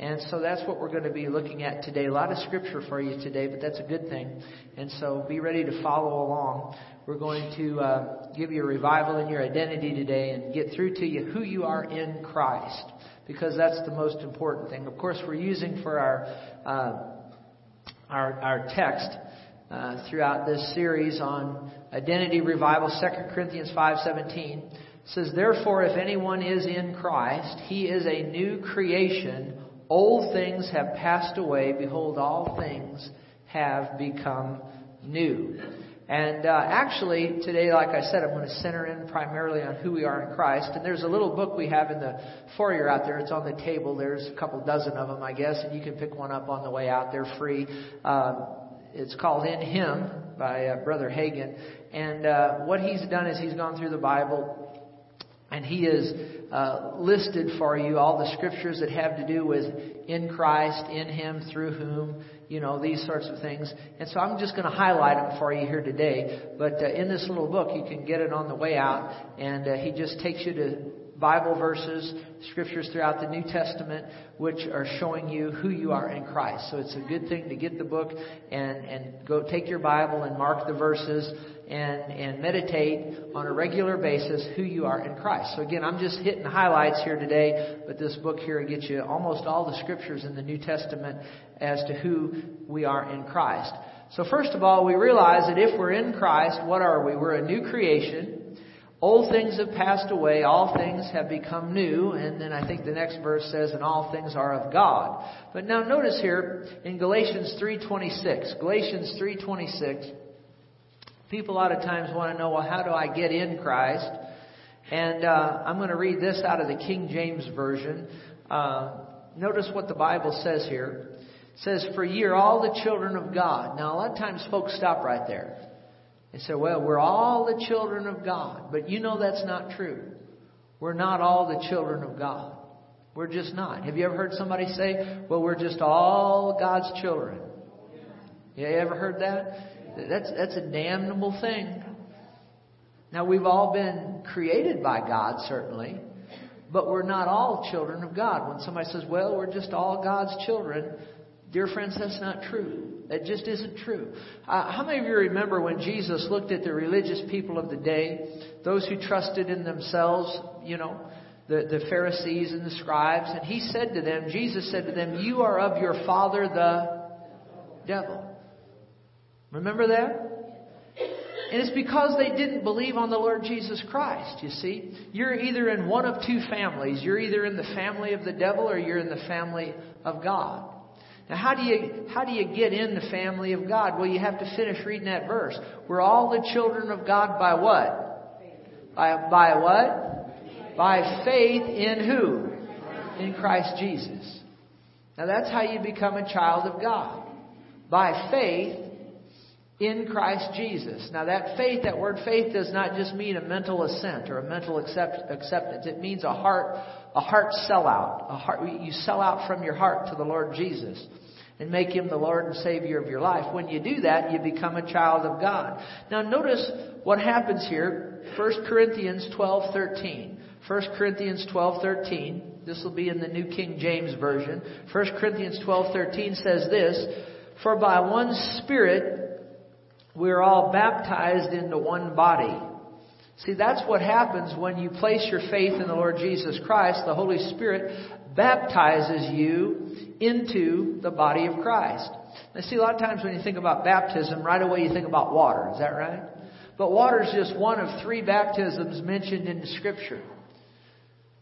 And so that's what we're going to be looking at today. A lot of scripture for you today, but that's a good thing. And so be ready to follow along. We're going to uh, give you a revival in your identity today and get through to you who you are in Christ, because that's the most important thing. Of course, we're using for our uh, our, our text uh, throughout this series on identity revival, 2 Corinthians 5:17 says, "Therefore, if anyone is in Christ, he is a new creation." Old things have passed away. Behold, all things have become new. And uh, actually, today, like I said, I'm going to center in primarily on who we are in Christ. And there's a little book we have in the foyer out there. It's on the table. There's a couple dozen of them, I guess, and you can pick one up on the way out. They're free. Um, it's called In Him by uh, Brother Hagin. And uh, what he's done is he's gone through the Bible and he has uh, listed for you all the scriptures that have to do with in Christ, in Him, through whom, you know, these sorts of things. And so I'm just going to highlight them for you here today. But uh, in this little book, you can get it on the way out, and uh, he just takes you to Bible verses, scriptures throughout the New Testament, which are showing you who you are in Christ. So it's a good thing to get the book and, and go take your Bible and mark the verses and, and meditate on a regular basis who you are in Christ. So again, I'm just hitting the highlights here today, but this book here gets you almost all the scriptures in the New Testament as to who we are in Christ. So first of all, we realize that if we're in Christ, what are we? We're a new creation. Old things have passed away, all things have become new, and then I think the next verse says, and all things are of God. But now notice here in Galatians 3.26, Galatians 3.26, people a lot of times want to know, well, how do I get in Christ? And uh, I'm going to read this out of the King James Version. Uh, notice what the Bible says here. It says, For ye are all the children of God. Now, a lot of times folks stop right there. They say, well, we're all the children of God. But you know that's not true. We're not all the children of God. We're just not. Have you ever heard somebody say, well, we're just all God's children? You ever heard that? That's, that's a damnable thing. Now, we've all been created by God, certainly, but we're not all children of God. When somebody says, well, we're just all God's children, dear friends, that's not true. That just isn't true. Uh, how many of you remember when Jesus looked at the religious people of the day, those who trusted in themselves, you know, the, the Pharisees and the scribes, and he said to them, Jesus said to them, You are of your father the devil. Remember that? And it's because they didn't believe on the Lord Jesus Christ, you see. You're either in one of two families. You're either in the family of the devil or you're in the family of God. Now, how do you how do you get in the family of God? Well, you have to finish reading that verse. We're all the children of God by what? By by what? By faith in who? In Christ Jesus. Now that's how you become a child of God. By faith in Christ Jesus. Now that faith, that word faith does not just mean a mental assent or a mental accept, acceptance. It means a heart, a heart sellout. A heart, you sell out from your heart to the Lord Jesus and make Him the Lord and Savior of your life. When you do that, you become a child of God. Now notice what happens here. 1 Corinthians 12:13. 1 Corinthians 12:13. This will be in the New King James Version. 1 Corinthians 12:13 says this, "For by one Spirit we're all baptized into one body. See, that's what happens when you place your faith in the Lord Jesus Christ. The Holy Spirit baptizes you into the body of Christ. Now, see, a lot of times when you think about baptism, right away you think about water. Is that right? But water is just one of three baptisms mentioned in the Scripture.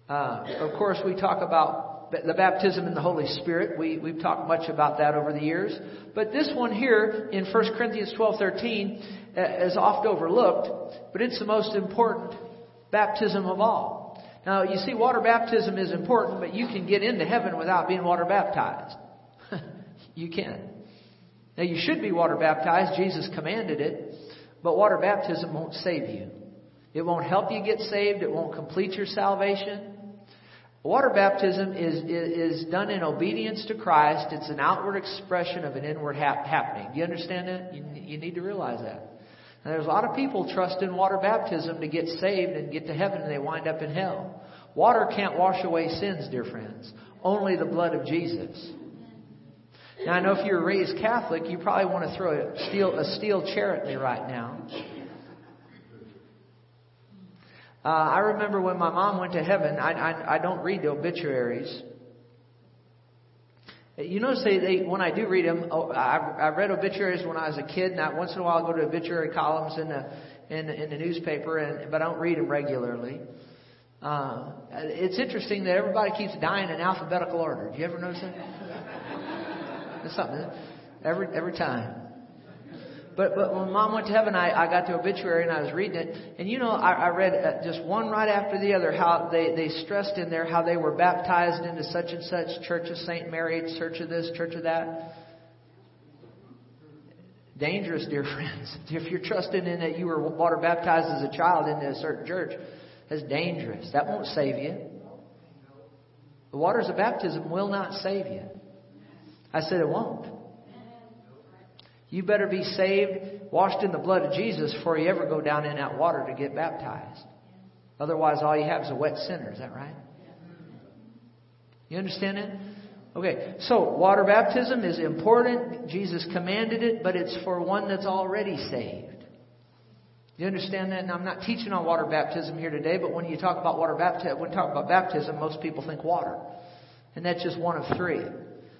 Uh, of course, we talk about the baptism in the Holy Spirit. We, we've talked much about that over the years. But this one here in 1 Corinthians 12:13 uh, is oft overlooked, but it's the most important baptism of all. Now, you see, water baptism is important, but you can get into heaven without being water baptized. you can. Now, you should be water baptized. Jesus commanded it, but water baptism won't save you. It won't help you get saved. It won't complete your salvation. Water baptism is, is, is, done in obedience to Christ. It's an outward expression of an inward hap- happening. Do you understand that? You, you need to realize that. Now, there's a lot of people trust in water baptism to get saved and get to heaven and they wind up in hell. Water can't wash away sins, dear friends. only the blood of Jesus. Now I know if you're raised Catholic, you probably want to throw a steel, a steel chair at me right now. Uh, I remember when my mom went to heaven, I, I, I don't read the obituaries. You notice they, they when I do read them, oh, I, I read obituaries when I was a kid, and I, once in a while I go to obituary columns in the in, in the newspaper, and but I don't read them regularly. Uh, it's interesting that everybody keeps dying in alphabetical order. Do you ever notice that? It's something. Every every time. But but when mom went to heaven, I, I got the obituary and I was reading it, and you know I, I read uh, just one right after the other how they they stressed in there how they were baptized into such and such Church of Saint Mary, Church of this, Church of that. Dangerous, dear friends. If you're trusting in that you were water baptized as a child into a certain church, that's dangerous. That won't save you. The waters of baptism will not save you. I said it won't. You better be saved, washed in the blood of Jesus before you ever go down in that water to get baptized. Otherwise, all you have is a wet sinner. Is that right? You understand that? Okay, so water baptism is important. Jesus commanded it, but it's for one that's already saved. You understand that? And I'm not teaching on water baptism here today, but when you talk about water baptism, when you talk about baptism, most people think water. And that's just one of three.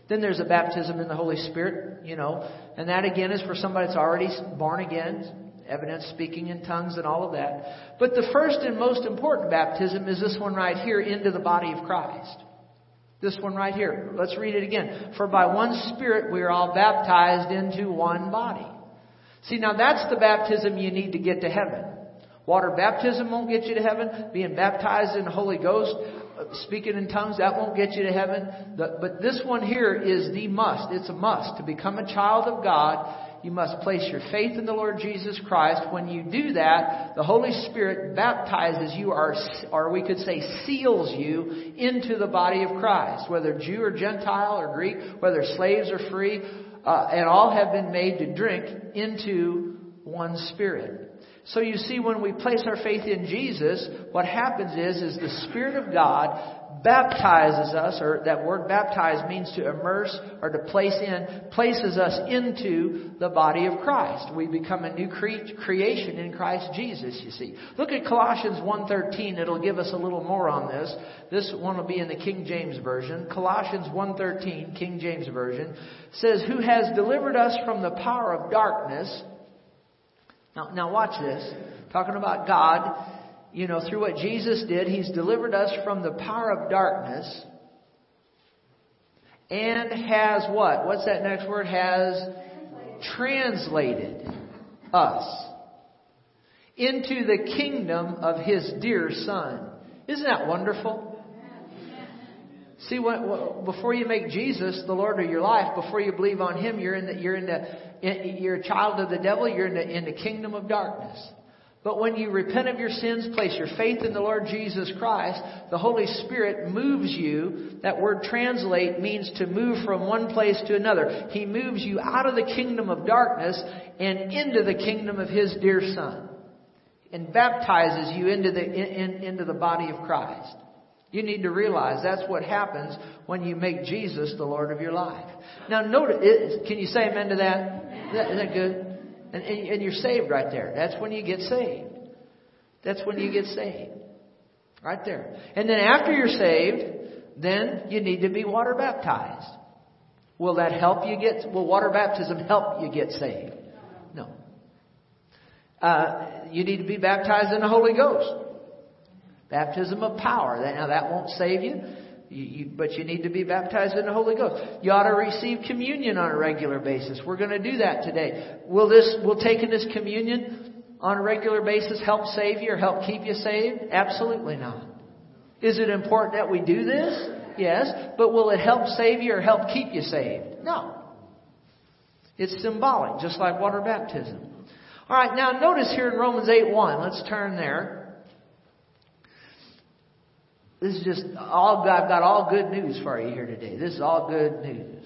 Then there's a baptism in the Holy Spirit, you know, and that again is for somebody that's already born again, evidence speaking in tongues and all of that. But the first and most important baptism is this one right here into the body of Christ. This one right here. Let's read it again. For by one Spirit we are all baptized into one body. See, now that's the baptism you need to get to heaven. Water baptism won't get you to heaven. Being baptized in the Holy Ghost speaking in tongues, that won't get you to heaven. But this one here is the must. It's a must. To become a child of God, you must place your faith in the Lord Jesus Christ. When you do that, the Holy Spirit baptizes you, or, or we could say seals you, into the body of Christ. Whether Jew or Gentile or Greek, whether slaves or free, uh, and all have been made to drink into one Spirit. So you see, when we place our faith in Jesus, what happens is, is the Spirit of God baptizes us, or that word baptize means to immerse or to place in, places us into the body of Christ. We become a new cre- creation in Christ Jesus, you see. Look at Colossians 1.13. It'll give us a little more on this. This one will be in the King James Version. Colossians 1.13, King James Version, says, Who has delivered us from the power of darkness now, now watch this. Talking about God, you know, through what Jesus did, He's delivered us from the power of darkness and has what? What's that next word? Has translated us into the kingdom of His dear Son. Isn't that wonderful? See, what, what, before you make Jesus the Lord of your life, before you believe on Him, you're in the, you're in the, you're a child of the devil. You're in the, in the kingdom of darkness. But when you repent of your sins, place your faith in the Lord Jesus Christ, the Holy Spirit moves you. That word translate means to move from one place to another. He moves you out of the kingdom of darkness and into the kingdom of His dear Son. And baptizes you into the, in, into the body of Christ. You need to realize that's what happens when you make Jesus the Lord of your life. Now, notice, can you say amen to that? That, is that good? And, and you're saved right there. That's when you get saved. That's when you get saved. Right there. And then after you're saved, then you need to be water baptized. Will that help you get, will water baptism help you get saved? No. Uh, you need to be baptized in the Holy Ghost. Baptism of power. Now that won't save you, you, you, but you need to be baptized in the Holy Ghost. You ought to receive communion on a regular basis. We're going to do that today. Will this, will taking this communion on a regular basis help save you or help keep you saved? Absolutely not. Is it important that we do this? Yes. But will it help save you or help keep you saved? No. It's symbolic, just like water baptism. All right, now notice here in Romans 8 1, let's turn there. This is just all, I've got all good news for you here today. This is all good news.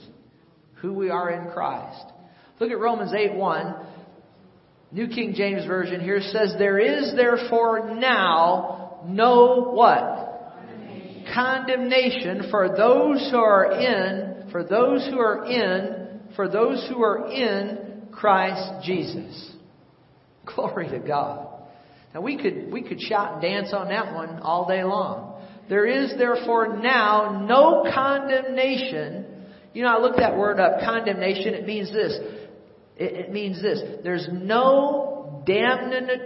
Who we are in Christ. Look at Romans 8 1. New King James Version here says, There is therefore now no what? condemnation for those who are in, for those who are in, for those who are in Christ Jesus. Glory to God. Now we could, we could shout and dance on that one all day long. There is therefore now no condemnation. You know, I looked that word up, condemnation. It means this. It, it means this. There's no damnatory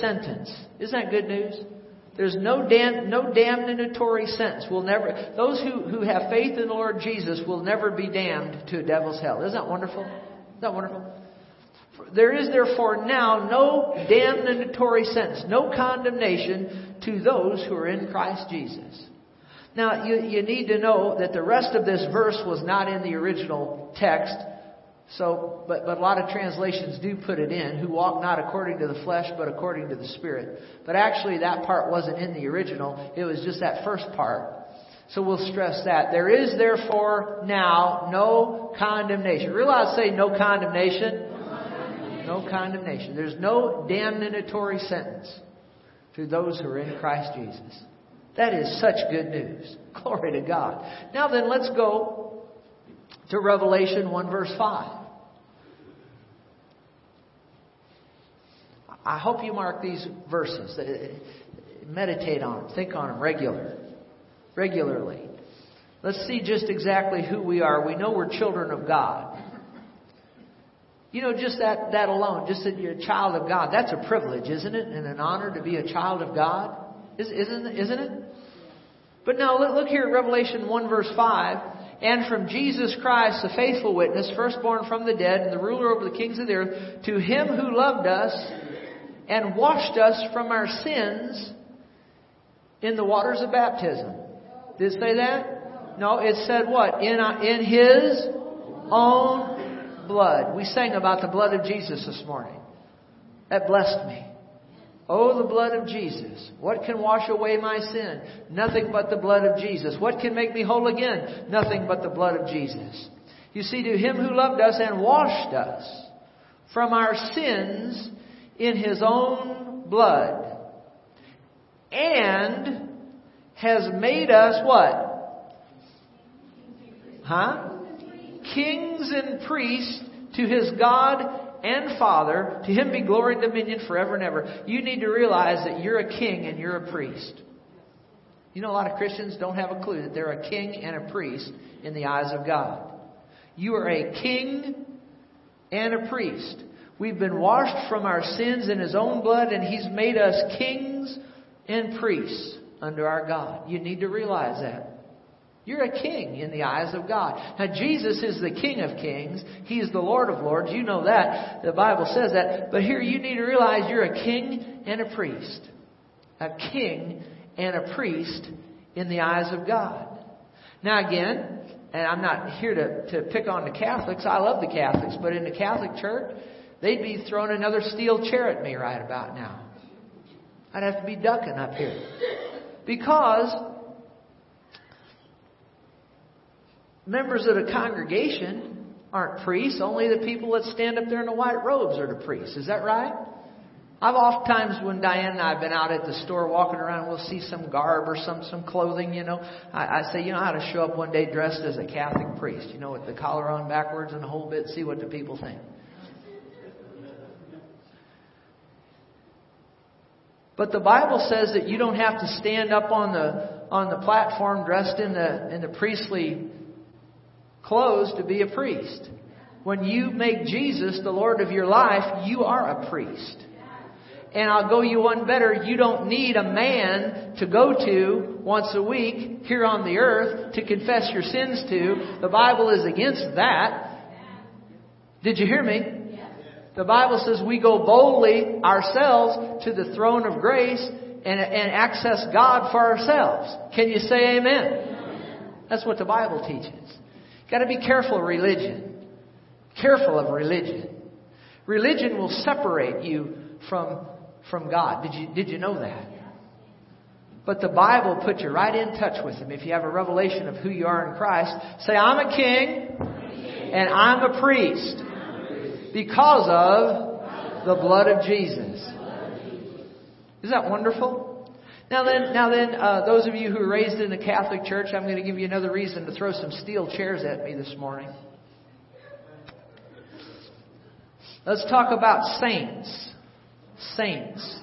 sentence. Isn't that good news? There's no dam, no damnatory sentence. Will never those who, who have faith in the Lord Jesus will never be damned to a devil's hell. Isn't that wonderful? Isn't that wonderful? There is therefore now no damnatory sentence, no condemnation to those who are in Christ Jesus. Now, you, you need to know that the rest of this verse was not in the original text. So, but, but a lot of translations do put it in, who walk not according to the flesh, but according to the Spirit. But actually that part wasn't in the original. It was just that first part. So we'll stress that. There is therefore now no condemnation. Realize say no condemnation. No condemnation. There's no damnatory sentence to those who are in Christ Jesus. That is such good news. Glory to God. Now then, let's go to Revelation 1 verse 5. I hope you mark these verses. Uh, meditate on them. Think on them regular, regularly. Let's see just exactly who we are. We know we're children of God. You know, just that, that alone, just that you're a child of God, that's a privilege, isn't it? And an honor to be a child of God? Isn't, isn't it? But now, look here at Revelation 1 verse 5 and from Jesus Christ, the faithful witness, firstborn from the dead, and the ruler over the kings of the earth, to him who loved us and washed us from our sins in the waters of baptism. Did it say that? No, it said what? In, in his own blood. We sang about the blood of Jesus this morning. That blessed me. Oh, the blood of Jesus. What can wash away my sin? Nothing but the blood of Jesus. What can make me whole again? Nothing but the blood of Jesus. You see, to him who loved us and washed us from our sins in his own blood and has made us what? Huh? Kings and priests to his God and Father, to him be glory and dominion forever and ever. You need to realize that you're a king and you're a priest. You know, a lot of Christians don't have a clue that they're a king and a priest in the eyes of God. You are a king and a priest. We've been washed from our sins in His own blood, and He's made us kings and priests under our God. You need to realize that. You're a king in the eyes of God. Now, Jesus is the King of kings. He is the Lord of lords. You know that. The Bible says that. But here you need to realize you're a king and a priest. A king and a priest in the eyes of God. Now, again, and I'm not here to, to pick on the Catholics. I love the Catholics. But in the Catholic Church, they'd be throwing another steel chair at me right about now. I'd have to be ducking up here. Because members of the congregation aren't priests. Only the people that stand up there in the white robes are the priests. Is that right? I've oftentimes, when Diane and I have been out at the store walking around, we'll see some garb or some some clothing. You know, I, I say, you know how to show up one day dressed as a Catholic priest. You know, with the collar on backwards and the whole bit. See what the people think. But the Bible says that you don't have to stand up on the on the platform dressed in the in the priestly clothes to be a priest. When you make Jesus the Lord of your life, you are a priest. And I'll go you one better. You don't need a man to go to once a week here on the earth to confess your sins to. The Bible is against that. Did you hear me? The Bible says we go boldly ourselves to the throne of grace and, and access God for ourselves. Can you say amen? That's what the Bible teaches. Got to be careful of religion. Careful of religion. Religion will separate you from, from God. Did you, did you know that? But the Bible puts you right in touch with Him. If you have a revelation of who you are in Christ, say, I'm a king and I'm a priest because of the blood of Jesus. Isn't that wonderful? Now then, now then, uh, those of you who are raised in the Catholic Church, I'm going to give you another reason to throw some steel chairs at me this morning. Let's talk about saints. Saints.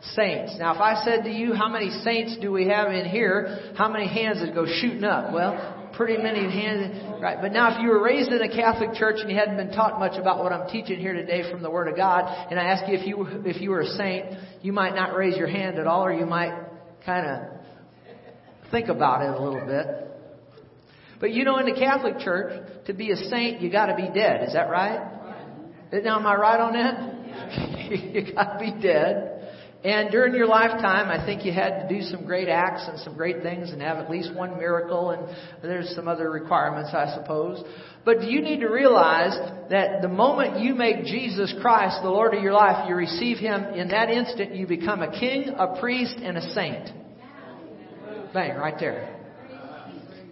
Saints. Now, if I said to you, how many saints do we have in here? How many hands would go shooting up? Well, pretty many hands. Right. But now, if you were raised in a Catholic church and you hadn't been taught much about what I'm teaching here today from the Word of God, and I ask you if you if you were a saint, you might not raise your hand at all, or you might kind of think about it a little bit. But you know, in the Catholic Church, to be a saint, you got to be dead. Is that right? Now, am I right on that? you got to be dead. And during your lifetime, I think you had to do some great acts and some great things and have at least one miracle, and there's some other requirements, I suppose. But do you need to realize that the moment you make Jesus Christ the Lord of your life, you receive Him, in that instant you become a king, a priest, and a saint. Bang, right there.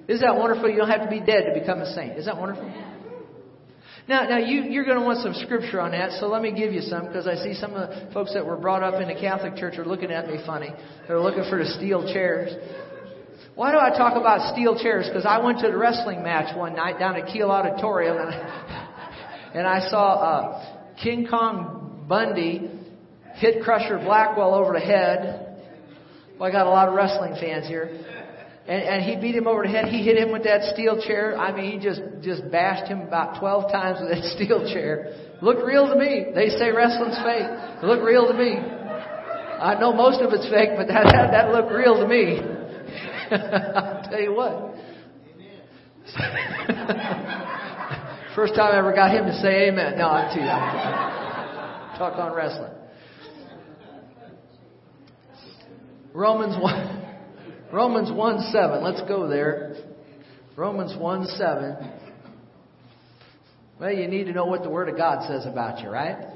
Isn't that wonderful? You don't have to be dead to become a saint. Isn't that wonderful? Now, now you, you're going to want some scripture on that, so let me give you some because I see some of the folks that were brought up in the Catholic Church are looking at me funny. They're looking for the steel chairs. Why do I talk about steel chairs? Because I went to the wrestling match one night down at Kiel Auditorium and I, and I saw uh, King Kong Bundy hit Crusher Blackwell over the head. Well, I got a lot of wrestling fans here and, and he beat him over the head. He hit him with that steel chair. I mean, he just just bashed him about twelve times with that steel chair. Looked real to me. They say wrestling's fake. It looked real to me. I know most of it's fake, but that that, that looked real to me. I'll tell you what. First time I ever got him to say amen. No, I'm young. Talk on wrestling. Romans 1. Romans 1 7. Let's go there. Romans 1 7. Well, you need to know what the Word of God says about you, right?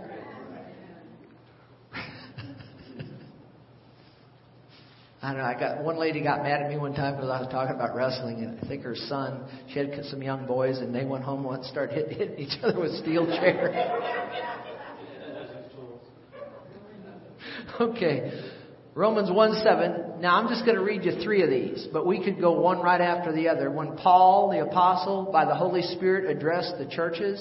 I don't know. I got one lady got mad at me one time because I was talking about wrestling, and I think her son, she had some young boys, and they went home and started hitting, hitting each other with steel chairs. okay. Romans 1 7. Now I'm just going to read you three of these, but we could go one right after the other. When Paul, the apostle, by the Holy Spirit addressed the churches,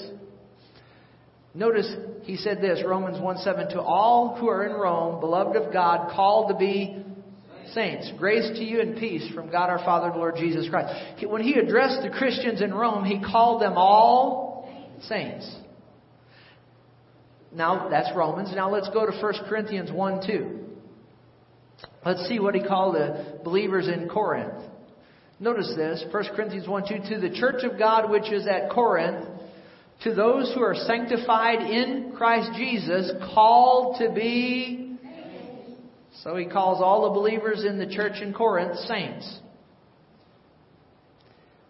notice he said this, Romans 1 7, to all who are in Rome, beloved of God, called to be saints. Grace to you and peace from God our Father and Lord Jesus Christ. When he addressed the Christians in Rome, he called them all saints. Now, that's Romans. Now let's go to 1 Corinthians 1 2. Let's see what he called the believers in Corinth. Notice this, 1 Corinthians 1 2, to the church of God which is at Corinth, to those who are sanctified in Christ Jesus, called to be. So he calls all the believers in the church in Corinth saints.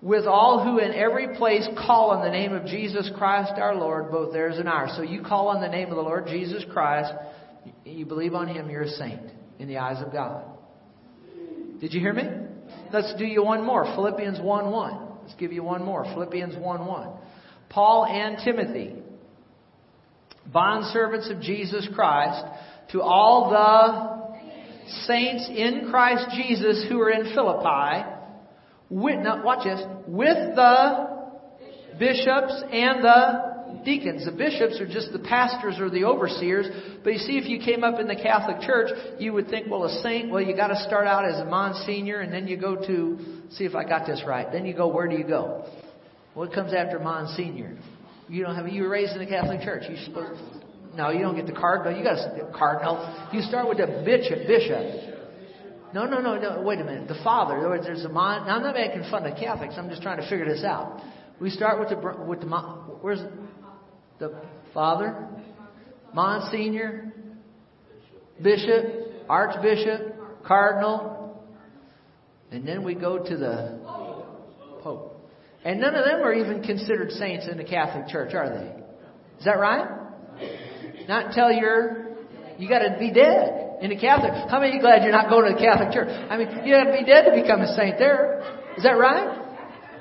With all who in every place call on the name of Jesus Christ our Lord, both theirs and ours. So you call on the name of the Lord Jesus Christ, you believe on him, you're a saint in the eyes of God. Did you hear me? Let's do you one more. Philippians 1 1. Let's give you one more. Philippians 1 1. Paul and Timothy, bondservants of Jesus Christ, to all the saints in Christ Jesus who are in Philippi, with, now watch this, with the bishops and the deacons. The bishops are just the pastors or the overseers. But you see, if you came up in the Catholic Church, you would think, well, a saint, well, you got to start out as a Monsignor, and then you go to, see if I got this right. Then you go, where do you go? What comes after Monsignor? You don't have, you were raised in the Catholic Church. You supposed, no, you don't get the cardinal. You got a cardinal. You start with the bishop. Bishop. No, no, no, no. Wait a minute. The father. In other words, there's a mon. Now I'm not making fun of Catholics. I'm just trying to figure this out. We start with the with the where's the father, Monsignor, Bishop, Archbishop, Cardinal, and then we go to the Pope. And none of them are even considered saints in the Catholic Church, are they? Is that right? Not until you're, you gotta be dead in the Catholic. How many of you glad you're not going to the Catholic Church? I mean, you have to be dead to become a saint there. Is that right?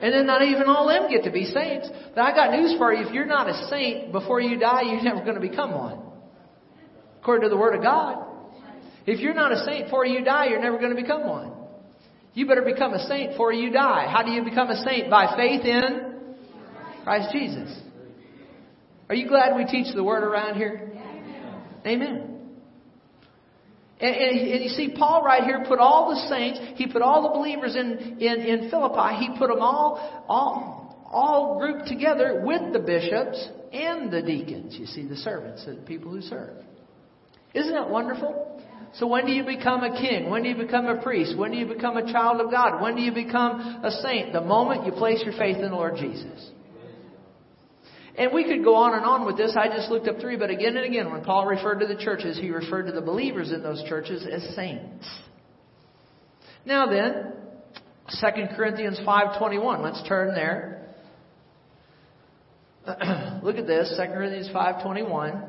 And then not even all of them get to be saints. But I got news for you. If you're not a saint before you die, you're never going to become one. According to the Word of God. If you're not a saint before you die, you're never going to become one. You better become a saint before you die. How do you become a saint? By faith in Christ Jesus. Are you glad we teach the word around here? Amen. And, and, and, you see, Paul right here put all the saints, he put all the believers in, in, in Philippi, he put them all, all, all grouped together with the bishops and the deacons. You see, the servants, the people who serve. Isn't that wonderful? So when do you become a king? When do you become a priest? When do you become a child of God? When do you become a saint? The moment you place your faith in the Lord Jesus. And we could go on and on with this. I just looked up three, but again and again, when Paul referred to the churches, he referred to the believers in those churches as saints. Now then, 2 Corinthians 5.21. Let's turn there. Look at this, 2 Corinthians 5.21.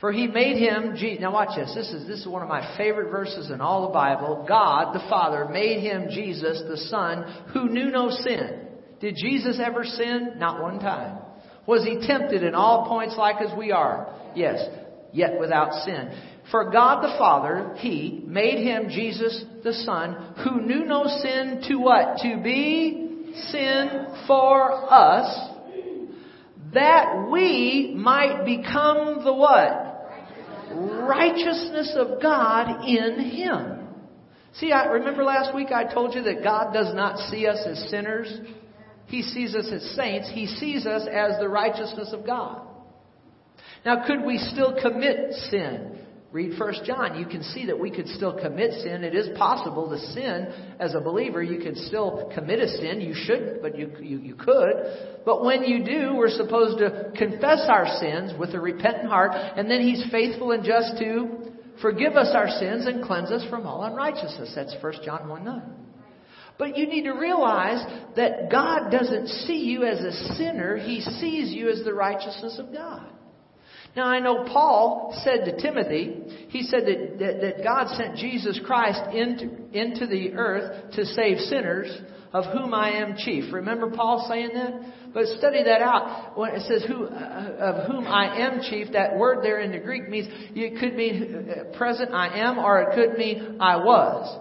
For he made him, now watch this, this is, this is one of my favorite verses in all the Bible. God, the Father, made him Jesus, the Son, who knew no sin. Did Jesus ever sin? Not one time. Was he tempted in all points like as we are? Yes, yet without sin. For God the Father, He made Him Jesus the Son, who knew no sin to what? To be sin for us, that we might become the what? Righteousness of God in Him. See, I remember last week I told you that God does not see us as sinners. He sees us as saints. He sees us as the righteousness of God. Now, could we still commit sin? Read 1 John. You can see that we could still commit sin. It is possible to sin as a believer. You could still commit a sin. You shouldn't, but you, you, you could. But when you do, we're supposed to confess our sins with a repentant heart, and then He's faithful and just to forgive us our sins and cleanse us from all unrighteousness. That's 1 John 1 9. But you need to realize that God doesn't see you as a sinner, He sees you as the righteousness of God. Now I know Paul said to Timothy, he said that, that, that, God sent Jesus Christ into, into the earth to save sinners, of whom I am chief. Remember Paul saying that? But study that out. When it says who, uh, of whom I am chief, that word there in the Greek means, it could mean uh, present I am, or it could mean I was.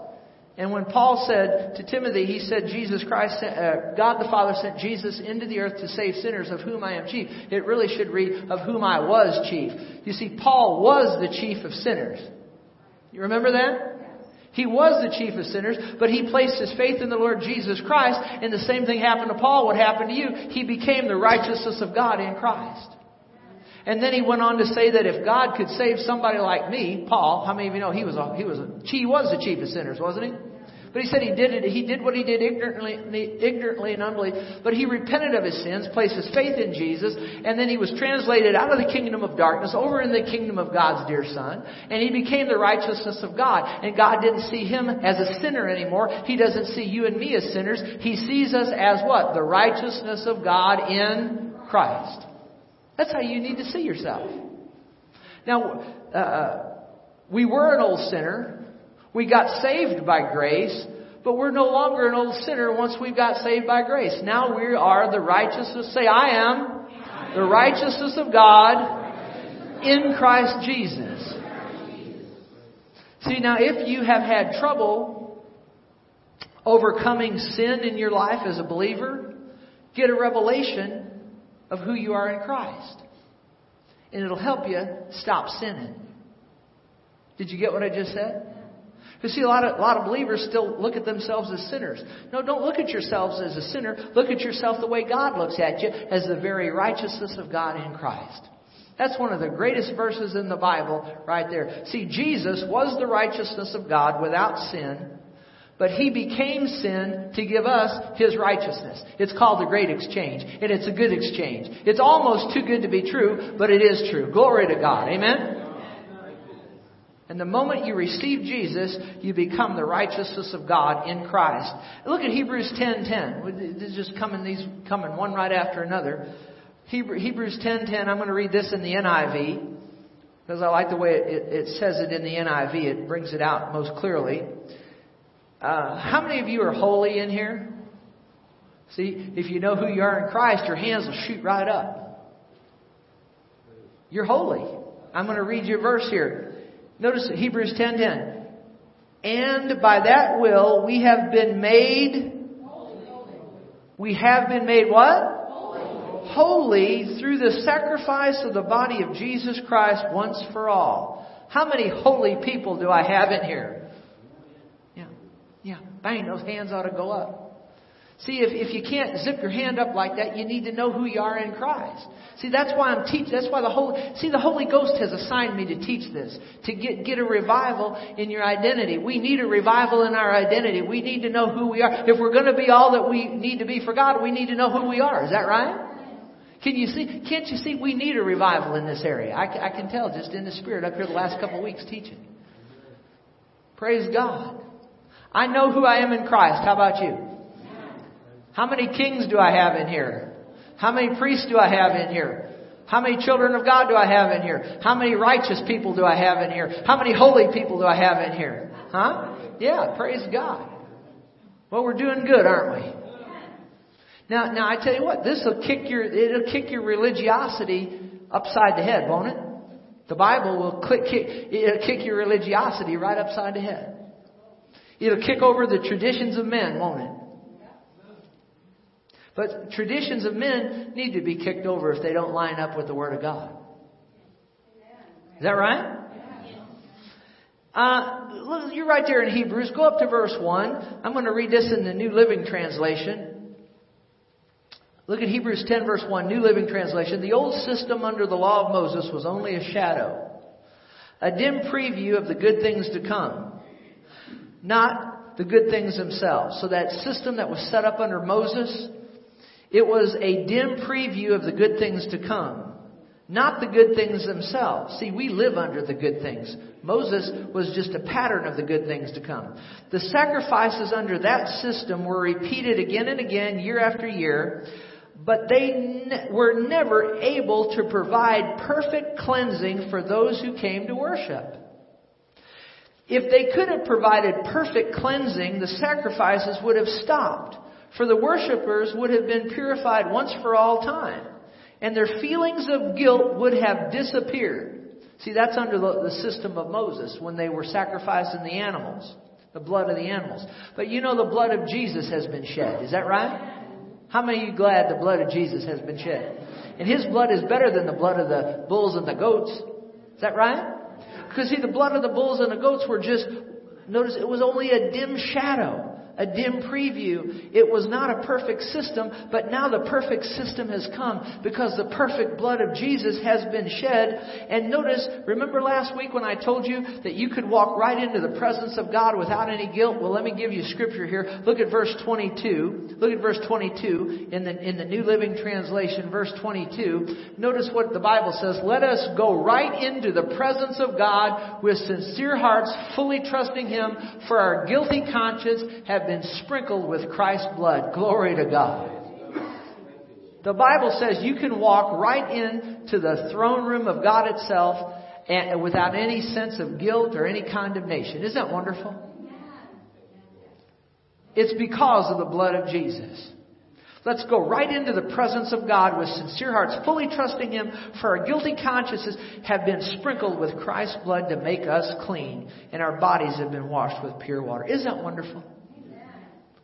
And when Paul said to Timothy, he said, Jesus Christ, sent, uh, God the Father sent Jesus into the earth to save sinners, of whom I am chief. It really should read, of whom I was chief. You see, Paul was the chief of sinners. You remember that? He was the chief of sinners, but he placed his faith in the Lord Jesus Christ, and the same thing happened to Paul, what happened to you. He became the righteousness of God in Christ. And then he went on to say that if God could save somebody like me, Paul, how many of you know he was a, he was a, he was the chief of sinners, wasn't he? But he said he did it, he did what he did ignorantly, ignorantly and unbelief. But he repented of his sins, placed his faith in Jesus, and then he was translated out of the kingdom of darkness over in the kingdom of God's dear son, and he became the righteousness of God. And God didn't see him as a sinner anymore. He doesn't see you and me as sinners. He sees us as what? The righteousness of God in Christ. That's how you need to see yourself. Now, uh, we were an old sinner. We got saved by grace, but we're no longer an old sinner once we got saved by grace. Now we are the righteousness. Say, I am the righteousness of God in Christ Jesus. See, now if you have had trouble overcoming sin in your life as a believer, get a revelation of who you are in Christ. And it'll help you stop sinning. Did you get what I just said? You see, a lot of, a lot of believers still look at themselves as sinners. No, don't look at yourselves as a sinner. Look at yourself the way God looks at you, as the very righteousness of God in Christ. That's one of the greatest verses in the Bible right there. See, Jesus was the righteousness of God without sin, but he became sin to give us his righteousness. It's called the great exchange, and it's a good exchange. It's almost too good to be true, but it is true. Glory to God. Amen? And the moment you receive Jesus, you become the righteousness of God in Christ. Look at Hebrews 10:10. This is just coming these coming one right after another. Hebrews 10:10. I'm going to read this in the NIV because I like the way it, it says it in the NIV. It brings it out most clearly. Uh, how many of you are holy in here? See, if you know who you are in Christ, your hands will shoot right up. You're holy. I'm going to read you a verse here. Notice Hebrews 10:10. And by that will we have been made we have been made what? Holy through the sacrifice of the body of Jesus Christ once for all. How many holy people do I have in here? Bang, those hands ought to go up. See, if, if you can't zip your hand up like that, you need to know who you are in Christ. See, that's why I'm teaching. That's why the Holy, see, the Holy Ghost has assigned me to teach this, to get, get a revival in your identity. We need a revival in our identity. We need to know who we are. If we're going to be all that we need to be for God, we need to know who we are. Is that right? Can you see? Can't you see? We need a revival in this area. I, I can tell just in the spirit up here the last couple of weeks teaching. Praise God. I know who I am in Christ. How about you? How many kings do I have in here? How many priests do I have in here? How many children of God do I have in here? How many righteous people do I have in here? How many holy people do I have in here? Huh? Yeah, praise God. Well, we're doing good, aren't we? Now, now I tell you what, this will kick your, it'll kick your religiosity upside the head, won't it? The Bible will kick, it'll kick your religiosity right upside the head. It'll kick over the traditions of men, won't it? But traditions of men need to be kicked over if they don't line up with the Word of God. Is that right? Uh, you're right there in Hebrews. Go up to verse 1. I'm going to read this in the New Living Translation. Look at Hebrews 10, verse 1, New Living Translation. The old system under the law of Moses was only a shadow, a dim preview of the good things to come, not the good things themselves. So that system that was set up under Moses it was a dim preview of the good things to come, not the good things themselves. See, we live under the good things. Moses was just a pattern of the good things to come. The sacrifices under that system were repeated again and again, year after year, but they ne- were never able to provide perfect cleansing for those who came to worship. If they could have provided perfect cleansing, the sacrifices would have stopped for the worshippers would have been purified once for all time, and their feelings of guilt would have disappeared. See, that's under the, system of Moses when they were sacrificing the animals, the blood of the animals. But you know the blood of Jesus has been shed. Is that right? How many of you glad the blood of Jesus has been shed? And his blood is better than the blood of the bulls and the goats. Is that right? Because see, the blood of the bulls and the goats were just, notice it was only a dim shadow a dim preview. It was not a perfect system, but now the perfect system has come because the perfect blood of Jesus has been shed. And notice, remember last week when I told you that you could walk right into the presence of God without any guilt? Well, let me give you scripture here. Look at verse 22. Look at verse 22 in the, in the New Living Translation, verse 22. Notice what the Bible says. Let us go right into the presence of God with sincere hearts, fully trusting Him for our guilty conscience have have been sprinkled with Christ's blood. Glory to God. The Bible says you can walk right into the throne room of God itself and without any sense of guilt or any condemnation. Isn't that wonderful? It's because of the blood of Jesus. Let's go right into the presence of God with sincere hearts, fully trusting Him, for our guilty consciences have been sprinkled with Christ's blood to make us clean, and our bodies have been washed with pure water. Isn't that wonderful?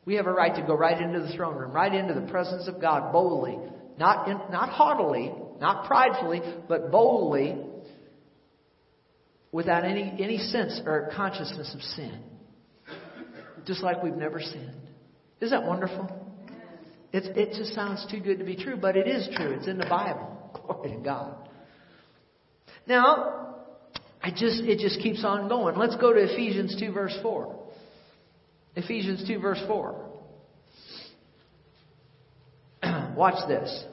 We have a right to go right into the throne room, right into the presence of God boldly, not in, not haughtily, not pridefully, but boldly, without any any sense or consciousness of sin, just like we've never sinned. Isn't that wonderful? It's, it just sounds too good to be true, but it is true. It's in the Bible. Glory to God. Now, I just it just keeps on going. Let's go to Ephesians 2 verse 4. Ephesians 2, verse 4. Watch this.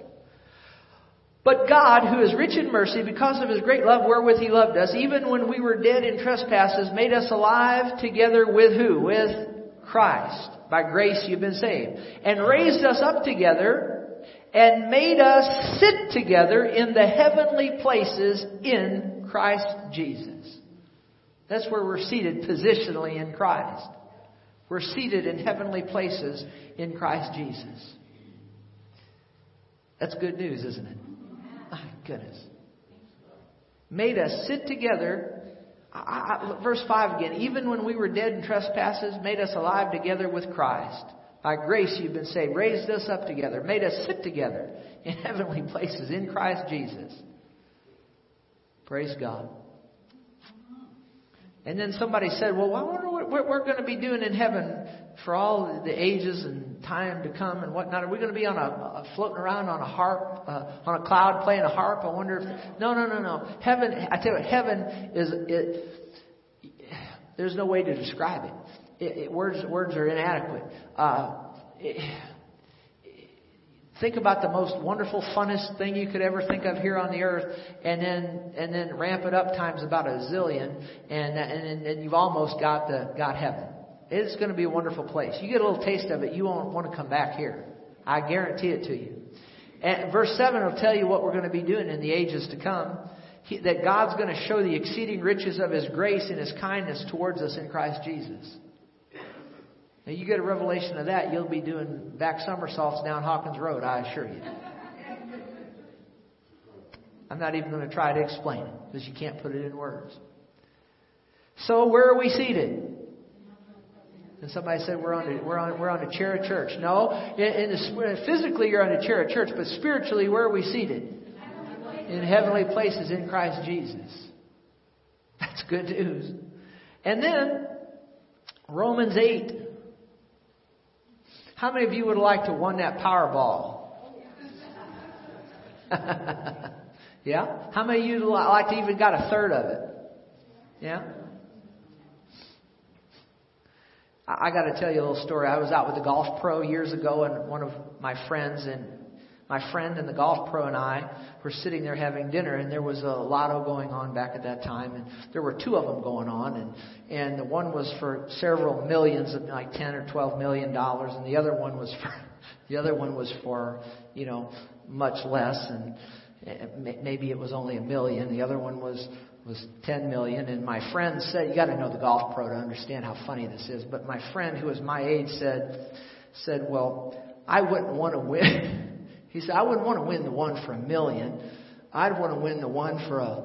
But God, who is rich in mercy, because of his great love wherewith he loved us, even when we were dead in trespasses, made us alive together with who? With Christ. By grace you've been saved. And raised us up together and made us sit together in the heavenly places in Christ Jesus. That's where we're seated positionally in Christ. We're seated in heavenly places in Christ Jesus. That's good news, isn't it? My goodness. Made us sit together. I, I, verse 5 again. Even when we were dead in trespasses, made us alive together with Christ. By grace you've been saved, raised us up together, made us sit together in heavenly places in Christ Jesus. Praise God. And then somebody said, Well, I wonder what we're going to be doing in heaven for all the ages and time to come and whatnot. Are we going to be on a, floating around on a harp, uh, on a cloud playing a harp? I wonder if. No, no, no, no. Heaven, I tell you what, heaven is. It, there's no way to describe it. it, it words, words are inadequate. Uh, it, Think about the most wonderful, funnest thing you could ever think of here on the earth, and then and then ramp it up times about a zillion, and and, and you've almost got the got heaven. It's going to be a wonderful place. You get a little taste of it, you won't want to come back here. I guarantee it to you. And verse seven will tell you what we're going to be doing in the ages to come. He, that God's going to show the exceeding riches of His grace and His kindness towards us in Christ Jesus. Now, you get a revelation of that, you'll be doing back somersaults down Hawkins Road, I assure you. I'm not even going to try to explain it because you can't put it in words. So, where are we seated? And somebody said we're on a, we're on we're on a chair at church. No, in, in the, physically you're on a chair at church, but spiritually where are we seated? In heavenly places in Christ Jesus. That's good news. And then Romans eight how many of you would like to won that Powerball? yeah? How many of you would like to even got a third of it? Yeah? I, I got to tell you a little story. I was out with the golf pro years ago, and one of my friends and my friend and the golf pro and I were sitting there having dinner, and there was a lotto going on back at that time, and there were two of them going on, and and the one was for several millions, of like ten or twelve million dollars, and the other one was for the other one was for you know much less, and eh, maybe it was only a million. The other one was was 10 million and my friend said you got to know the golf pro to understand how funny this is but my friend who was my age said said well I wouldn't want to win He said, I wouldn't want to win the one for a million. I'd want to win the one for a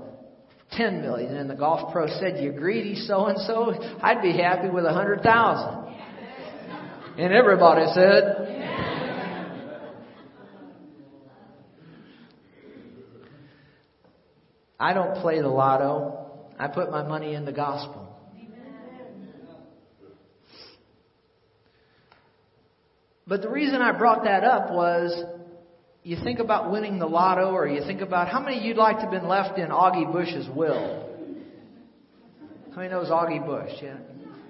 10 million. And the golf pro said, you greedy so and so? I'd be happy with a hundred thousand. And everybody said, I don't play the lotto. I put my money in the gospel. But the reason I brought that up was you think about winning the lotto, or you think about how many you'd like to have been left in Augie Busch's will. How many knows Augie Busch? Yeah.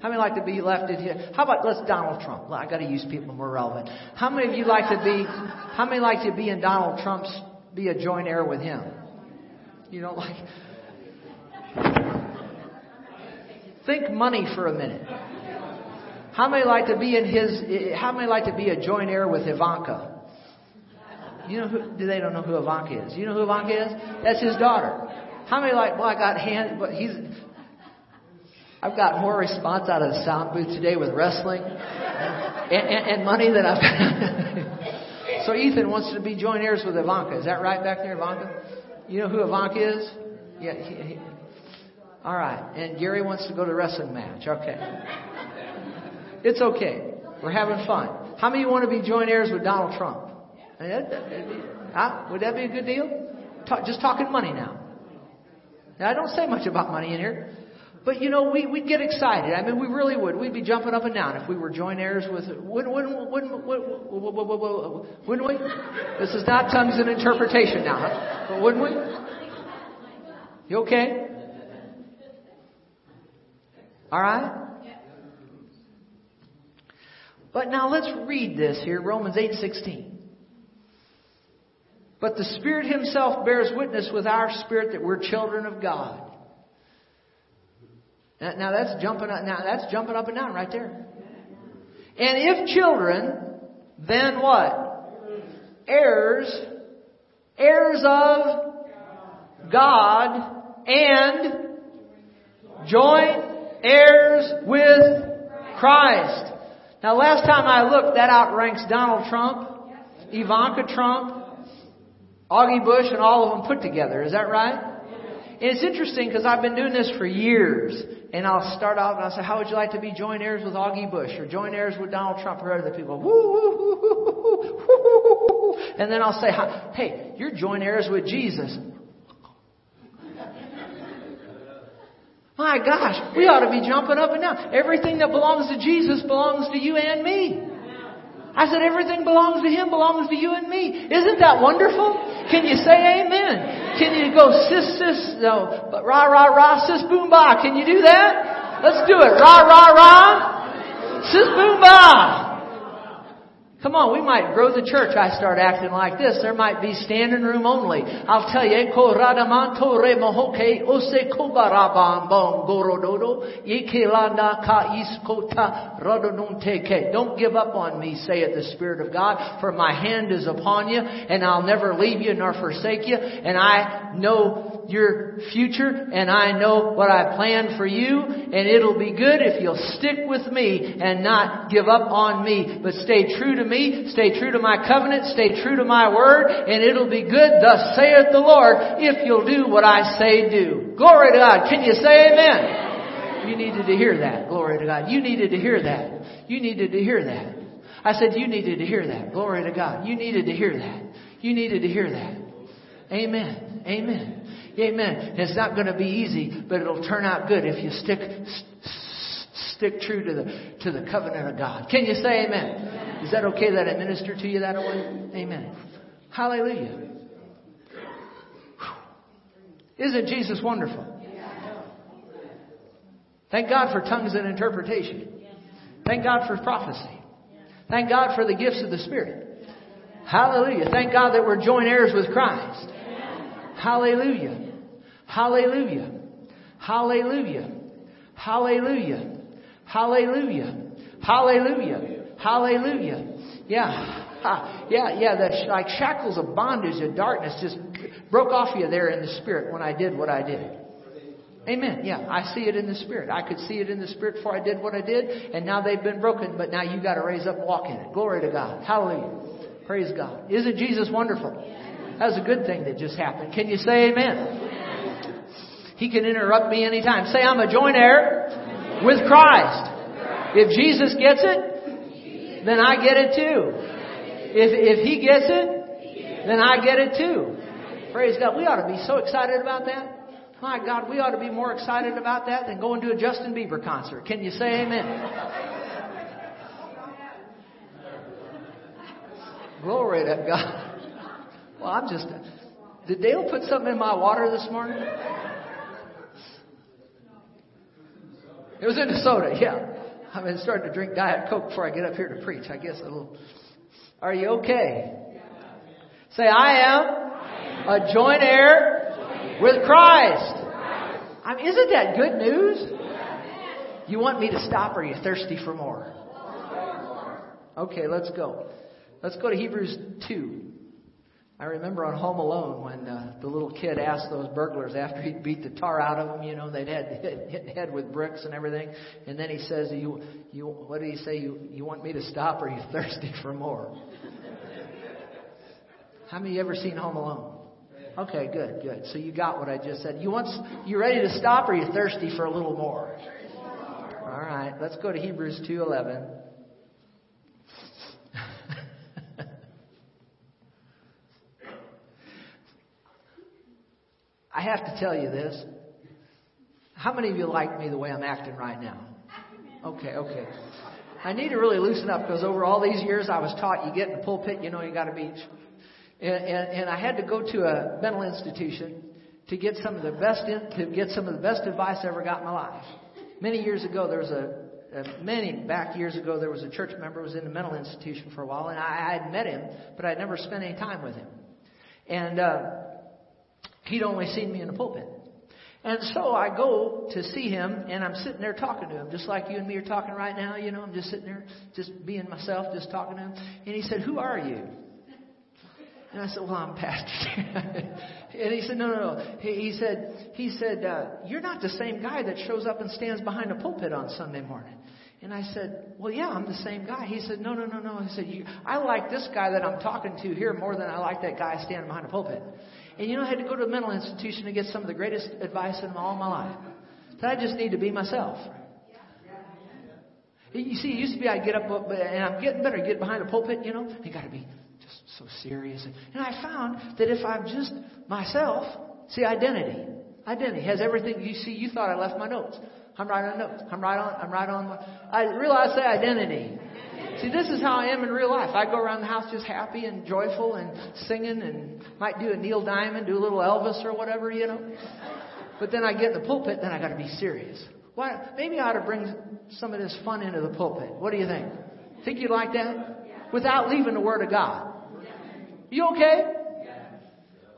How many like to be left in here? How about let's Donald Trump? I got to use people more relevant. How many of you like to be? How many like to be in Donald Trump's? Be a joint heir with him. You don't like. Think money for a minute. How many like to be in his? Eh, eh, how many like to be a joint heir with Ivanka? You know who? They don't know who Ivanka is. You know who Ivanka is? That's his daughter. How many like? Well, I got hand, but he's. I've got more response out of the sound booth today with wrestling and, and, and money than I've. so Ethan wants to be joint heirs with Ivanka. Is that right back there, Ivanka? You know who Ivanka is? Yeah. He, he, all right. And Gary wants to go to wrestling match. Okay. It's okay. We're having fun. How many want to be joint heirs with Donald Trump? Huh? Would that be a good deal? Talk, just talking money now. now. I don't say much about money in here. But you know, we, we'd get excited. I mean, we really would. We'd be jumping up and down if we were joint heirs with, wouldn't, wouldn't, wouldn't, wouldn't, wouldn't we? This is not tongues and interpretation now, huh? But wouldn't we? You okay? All right? But now let's read this here, Romans 8:16. But the Spirit Himself bears witness with our spirit that we're children of God. Now that's jumping up, now that's jumping up and down right there. And if children, then what? Heirs, heirs of God and joint heirs with Christ. Now last time I looked, that outranks Donald Trump, Ivanka Trump, Augie Busch and all of them put together. Is that right? And it's interesting because I've been doing this for years. And I'll start off and I'll say, how would you like to be joint heirs with Augie Busch or joint heirs with Donald Trump or other people? And then I'll say, hey, you're joint heirs with Jesus. My gosh, we ought to be jumping up and down. Everything that belongs to Jesus belongs to you and me. I said, everything belongs to Him, belongs to you and me. Isn't that wonderful? Can you say amen? Can you go sis, sis, no, but rah, rah, rah, sis, boom, bah. Can you do that? Let's do it. Rah, rah, rah, sis, boom, bah. Come on, we might grow the church. I start acting like this. There might be standing room only. I'll tell you, Don't give up on me, saith the Spirit of God, for my hand is upon you, and I'll never leave you nor forsake you, and I know your future and I know what I plan for you and it'll be good if you'll stick with me and not give up on me, but stay true to me, stay true to my covenant, stay true to my word and it'll be good, thus saith the Lord, if you'll do what I say do. Glory to God. Can you say amen? You needed to hear that. Glory to God. You needed to hear that. You needed to hear that. I said you needed to hear that. Glory to God. You needed to hear that. You needed to hear that. Amen. Amen. Amen. It's not going to be easy, but it'll turn out good if you stick stick true to the to the covenant of God. Can you say amen? amen. Is that okay that I minister to you that way? Amen. Hallelujah. Isn't Jesus wonderful? Thank God for tongues and interpretation. Thank God for prophecy. Thank God for the gifts of the Spirit. Hallelujah. Thank God that we're joint heirs with Christ. Hallelujah. Hallelujah. Hallelujah. Hallelujah. Hallelujah. Hallelujah. Hallelujah. Yeah. Yeah, yeah, the like shackles of bondage and darkness just broke off you there in the spirit when I did what I did. Amen. Yeah, I see it in the spirit. I could see it in the spirit before I did what I did, and now they've been broken, but now you got to raise up and walk in it. Glory to God. Hallelujah. Praise God. Isn't Jesus wonderful? That's a good thing that just happened. Can you say amen? He can interrupt me anytime. Say, I'm a joint heir with Christ. If Jesus gets it, then I get it too. If, if He gets it, then I get it too. Praise God. We ought to be so excited about that. My God, we ought to be more excited about that than going to a Justin Bieber concert. Can you say amen? Glory to God. Well, I'm just. Did Dale put something in my water this morning? It was in the soda, yeah. I've been starting to drink Diet Coke before I get up here to preach. I guess a little. Are you okay? Say, I am a joint heir with Christ. I mean, isn't that good news? You want me to stop or are you thirsty for more? Okay, let's go. Let's go to Hebrews 2. I remember on Home Alone when uh, the little kid asked those burglars after he'd beat the tar out of them, you know, they'd had hit, hit head with bricks and everything, and then he says, "You, you, what did he say? You, you want me to stop, or are you thirsty for more?" How many of you ever seen Home Alone? Okay, good, good. So you got what I just said. You want, you ready to stop, or are you thirsty for a little more? All right, let's go to Hebrews two eleven. I have to tell you this. How many of you like me the way I'm acting right now? Okay, okay. I need to really loosen up because over all these years I was taught you get in the pulpit, you know you got to be. And, and, and I had to go to a mental institution to get some of the best in, to get some of the best advice I ever got in my life. Many years ago, there was a, many back years ago there was a church member who was in a mental institution for a while, and I, I had met him, but I'd never spent any time with him. And uh, He'd only seen me in the pulpit. And so I go to see him, and I'm sitting there talking to him, just like you and me are talking right now. You know, I'm just sitting there, just being myself, just talking to him. And he said, "Who are you?" And I said, "Well, I'm pastor." and he said, "No, no, no." He, he said, "He said uh, you're not the same guy that shows up and stands behind a pulpit on Sunday morning." And I said, "Well, yeah, I'm the same guy." He said, "No, no, no, no." He said, you, "I like this guy that I'm talking to here more than I like that guy standing behind a pulpit." And you know, I had to go to a mental institution to get some of the greatest advice in all my life. That I just need to be myself. You see, it used to be I'd get up, and I'm getting better, get behind a pulpit, you know, you got to be just so serious. And I found that if I'm just myself, see, identity, identity has everything. You see, you thought I left my notes. I'm right on notes. I'm right on. I'm right on. I realize the identity. See, this is how I am in real life. I go around the house just happy and joyful and singing and might do a Neil Diamond, do a little Elvis or whatever, you know. But then I get in the pulpit, then I got to be serious. Why? Maybe I ought to bring some of this fun into the pulpit. What do you think? Think you'd like that? Without leaving the Word of God. You okay?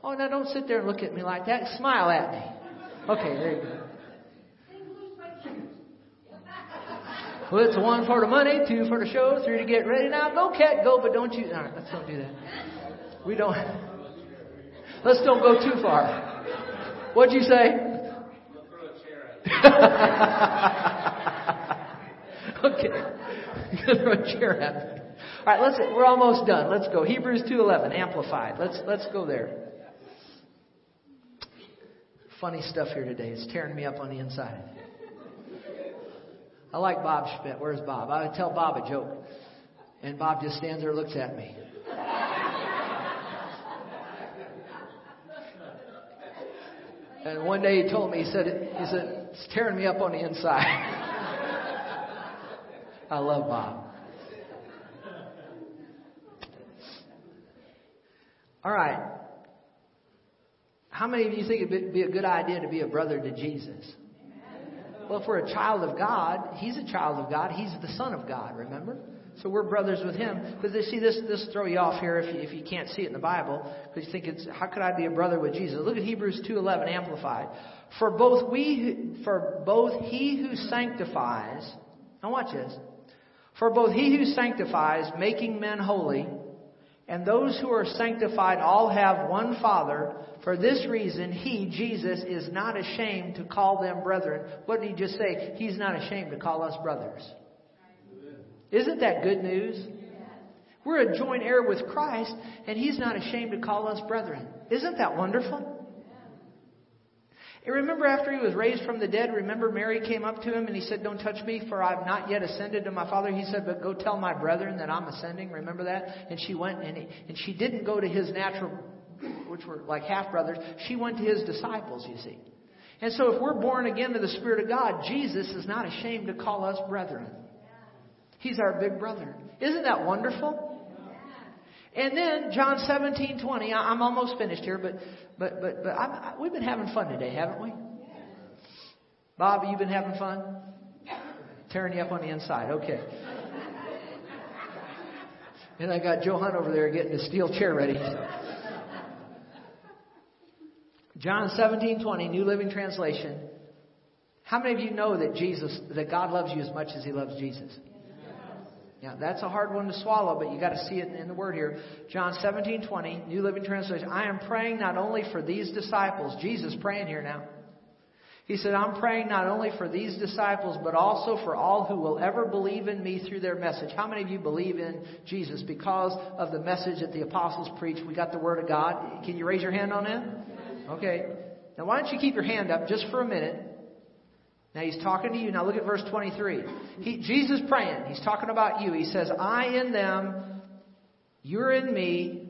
Oh, now don't sit there and look at me like that. Smile at me. Okay, there you go. Well, it's one for the money, two for the show, three to get ready. Now, go, cat, go, but don't you. All right, let's don't do that. We don't. Let's don't go too far. What'd you say? okay. throw a chair at me. All right, let's. We're almost done. Let's go. Hebrews two eleven, amplified. Let's let's go there. Funny stuff here today. It's tearing me up on the inside. I like Bob Schmidt. Where's Bob? I would tell Bob a joke, and Bob just stands there and looks at me. And one day he told me, he said, he said, it's tearing me up on the inside. I love Bob. All right. How many of you think it'd be a good idea to be a brother to Jesus? Well, if we're a child of God, He's a child of God. He's the Son of God, remember? So we're brothers with Him. Because they see this, this throw you off here if you, if you can't see it in the Bible. Because you think it's, how could I be a brother with Jesus? Look at Hebrews 2.11 Amplified. For both we, for both He who sanctifies, now watch this. For both He who sanctifies, making men holy, and those who are sanctified all have one Father. For this reason, He, Jesus, is not ashamed to call them brethren. What did He just say? He's not ashamed to call us brothers. Isn't that good news? We're a joint heir with Christ, and He's not ashamed to call us brethren. Isn't that wonderful? And remember after he was raised from the dead, remember Mary came up to him and he said, Don't touch me, for I've not yet ascended to my Father. He said, But go tell my brethren that I'm ascending. Remember that? And she went and, he, and she didn't go to his natural, which were like half brothers. She went to his disciples, you see. And so if we're born again to the Spirit of God, Jesus is not ashamed to call us brethren. He's our big brother. Isn't that wonderful? And then John 17, 20. I'm almost finished here, but but but but I, we've been having fun today, haven't we? Bob, you've been having fun? Tearing you up on the inside. Okay. And I got Joe Hunt over there getting the steel chair ready. John 17, 20, New Living Translation. How many of you know that Jesus, that God loves you as much as He loves Jesus? Now, that's a hard one to swallow, but you got to see it in the word here. John 17, 20, New Living Translation. I am praying not only for these disciples, Jesus praying here now. He said, I'm praying not only for these disciples, but also for all who will ever believe in me through their message. How many of you believe in Jesus because of the message that the apostles preached? We got the Word of God. Can you raise your hand on that? Okay. Now, why don't you keep your hand up just for a minute? Now he's talking to you. Now look at verse 23. He, Jesus praying. He's talking about you. He says, I in them, you're in me.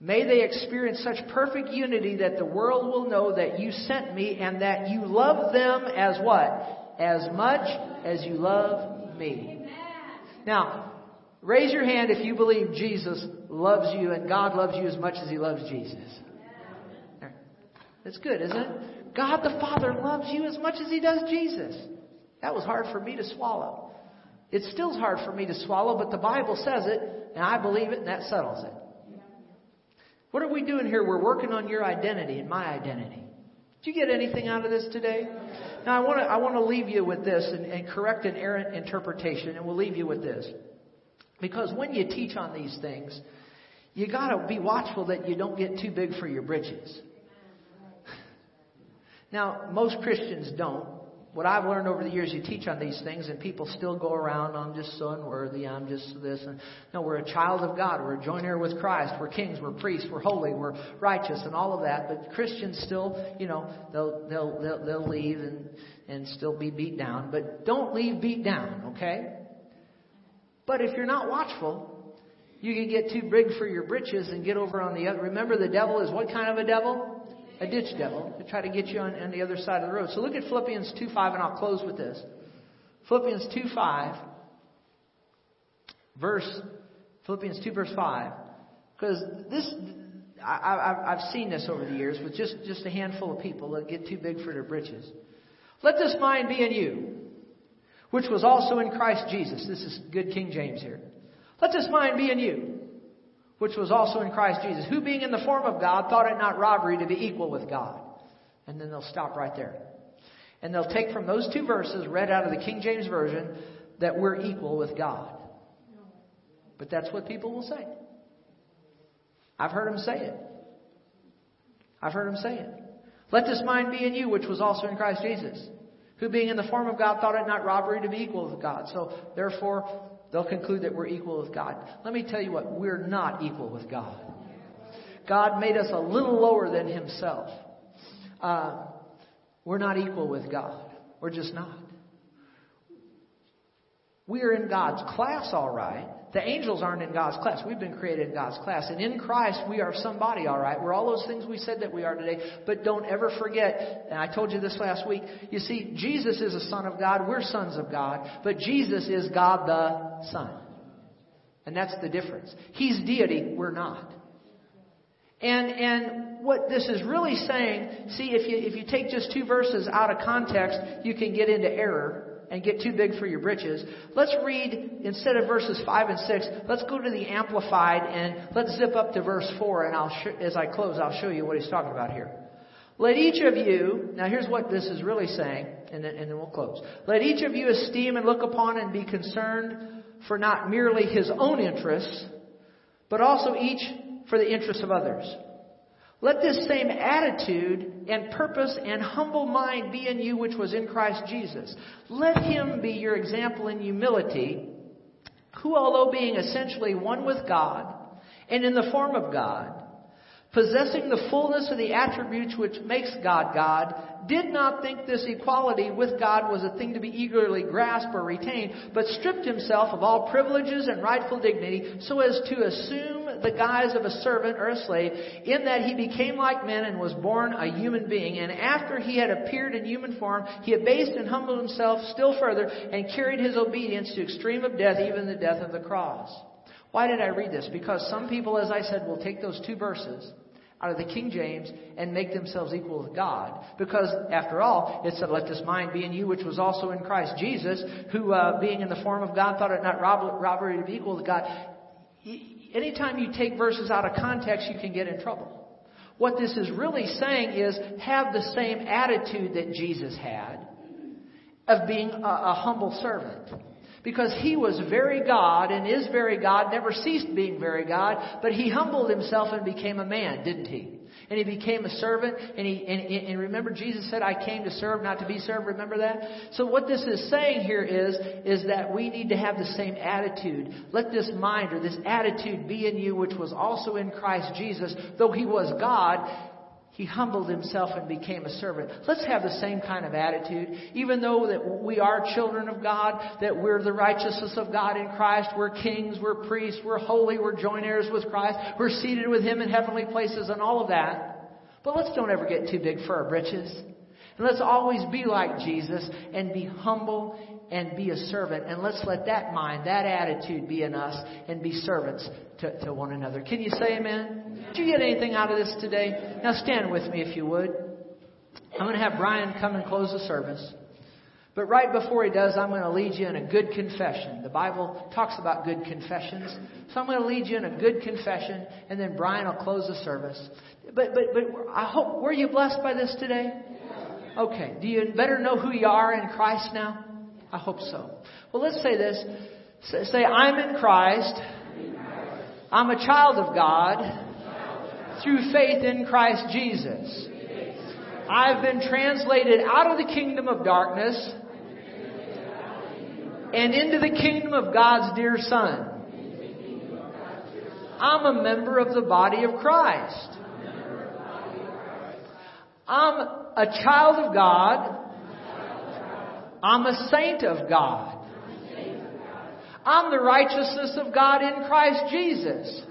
May they experience such perfect unity that the world will know that you sent me and that you love them as what? As much as you love me. Now, raise your hand if you believe Jesus loves you and God loves you as much as he loves Jesus. That's good, isn't it? God the Father loves you as much as He does Jesus. That was hard for me to swallow. It still's hard for me to swallow, but the Bible says it, and I believe it, and that settles it. What are we doing here? We're working on your identity and my identity. Did you get anything out of this today? Now, I want to I want to leave you with this and, and correct an errant interpretation, and we'll leave you with this. Because when you teach on these things, you got to be watchful that you don't get too big for your britches. Now, most Christians don't. what I've learned over the years, you teach on these things, and people still go around, I'm just so unworthy, I'm just this. And no, we're a child of God. We're a joint heir with Christ. We're kings. We're priests. We're holy. We're righteous, and all of that. But Christians still, you know, they'll they'll they'll, they'll leave and and still be beat down. But don't leave beat down, okay? But if you're not watchful, you can get too big for your britches and get over on the other. Remember, the devil is what kind of a devil? A ditch devil to try to get you on, on the other side of the road. So look at Philippians 2 5, and I'll close with this. Philippians 2 5, verse, Philippians 2 verse 5. Because this, I, have seen this over the years with just, just a handful of people that get too big for their britches. Let this mind be in you, which was also in Christ Jesus. This is good King James here. Let this mind be in you, which was also in Christ Jesus, who being in the form of God thought it not robbery to be equal with God. And then they'll stop right there. And they'll take from those two verses read out of the King James Version that we're equal with God. But that's what people will say. I've heard them say it. I've heard them say it. Let this mind be in you, which was also in Christ Jesus, who being in the form of God thought it not robbery to be equal with God. So therefore, They'll conclude that we're equal with God. Let me tell you what, we're not equal with God. God made us a little lower than Himself. Uh, we're not equal with God. We're just not. We're in God's class, all right. The angels aren't in God's class. We've been created in God's class. And in Christ, we are somebody, all right. We're all those things we said that we are today. But don't ever forget, and I told you this last week, you see, Jesus is a son of God. We're sons of God. But Jesus is God the Son. And that's the difference. He's deity. We're not. And, and what this is really saying, see, if you, if you take just two verses out of context, you can get into error and get too big for your britches. Let's read, instead of verses 5 and 6, let's go to the Amplified and let's zip up to verse 4 and I'll sh- as I close, I'll show you what he's talking about here. Let each of you, now here's what this is really saying, and then, and then we'll close. Let each of you esteem and look upon and be concerned for not merely his own interests, but also each for the interests of others. Let this same attitude and purpose and humble mind be in you which was in Christ Jesus. Let him be your example in humility, who although being essentially one with God and in the form of God, possessing the fullness of the attributes which makes God God, did not think this equality with God was a thing to be eagerly grasped or retained, but stripped himself of all privileges and rightful dignity so as to assume the guise of a servant or a slave, in that he became like men and was born a human being. And after he had appeared in human form, he abased and humbled himself still further and carried his obedience to extreme of death, even the death of the cross. Why did I read this? Because some people, as I said, will take those two verses out of the King James and make themselves equal with God. Because, after all, it said, Let this mind be in you, which was also in Christ Jesus, who, uh, being in the form of God, thought it not robbery to be equal with God. Anytime you take verses out of context, you can get in trouble. What this is really saying is have the same attitude that Jesus had of being a, a humble servant. Because he was very God and is very God, never ceased being very God, but he humbled himself and became a man, didn't he? And he became a servant, and he and, and remember Jesus said, "I came to serve, not to be served." Remember that. So what this is saying here is is that we need to have the same attitude. Let this mind or this attitude be in you, which was also in Christ Jesus, though he was God he humbled himself and became a servant. Let's have the same kind of attitude. Even though that we are children of God, that we're the righteousness of God in Christ, we're kings, we're priests, we're holy, we're joint heirs with Christ, we're seated with him in heavenly places and all of that. But let's don't ever get too big for our britches. And let's always be like Jesus and be humble and be a servant. And let's let that mind, that attitude be in us and be servants to, to one another. Can you say amen? Did you get anything out of this today? Now stand with me if you would. I'm going to have Brian come and close the service. But right before he does, I'm going to lead you in a good confession. The Bible talks about good confessions. So I'm going to lead you in a good confession, and then Brian will close the service. But, but, but I hope, were you blessed by this today? Okay. Do you better know who you are in Christ now? I hope so. Well, let's say this. Say, I'm in Christ. I'm a child of God through faith in Christ Jesus. I've been translated out of the kingdom of darkness and into the kingdom of God's dear Son. I'm a member of the body of Christ. I'm a child of God. I'm a saint of God. I'm the righteousness of God in Christ Jesus.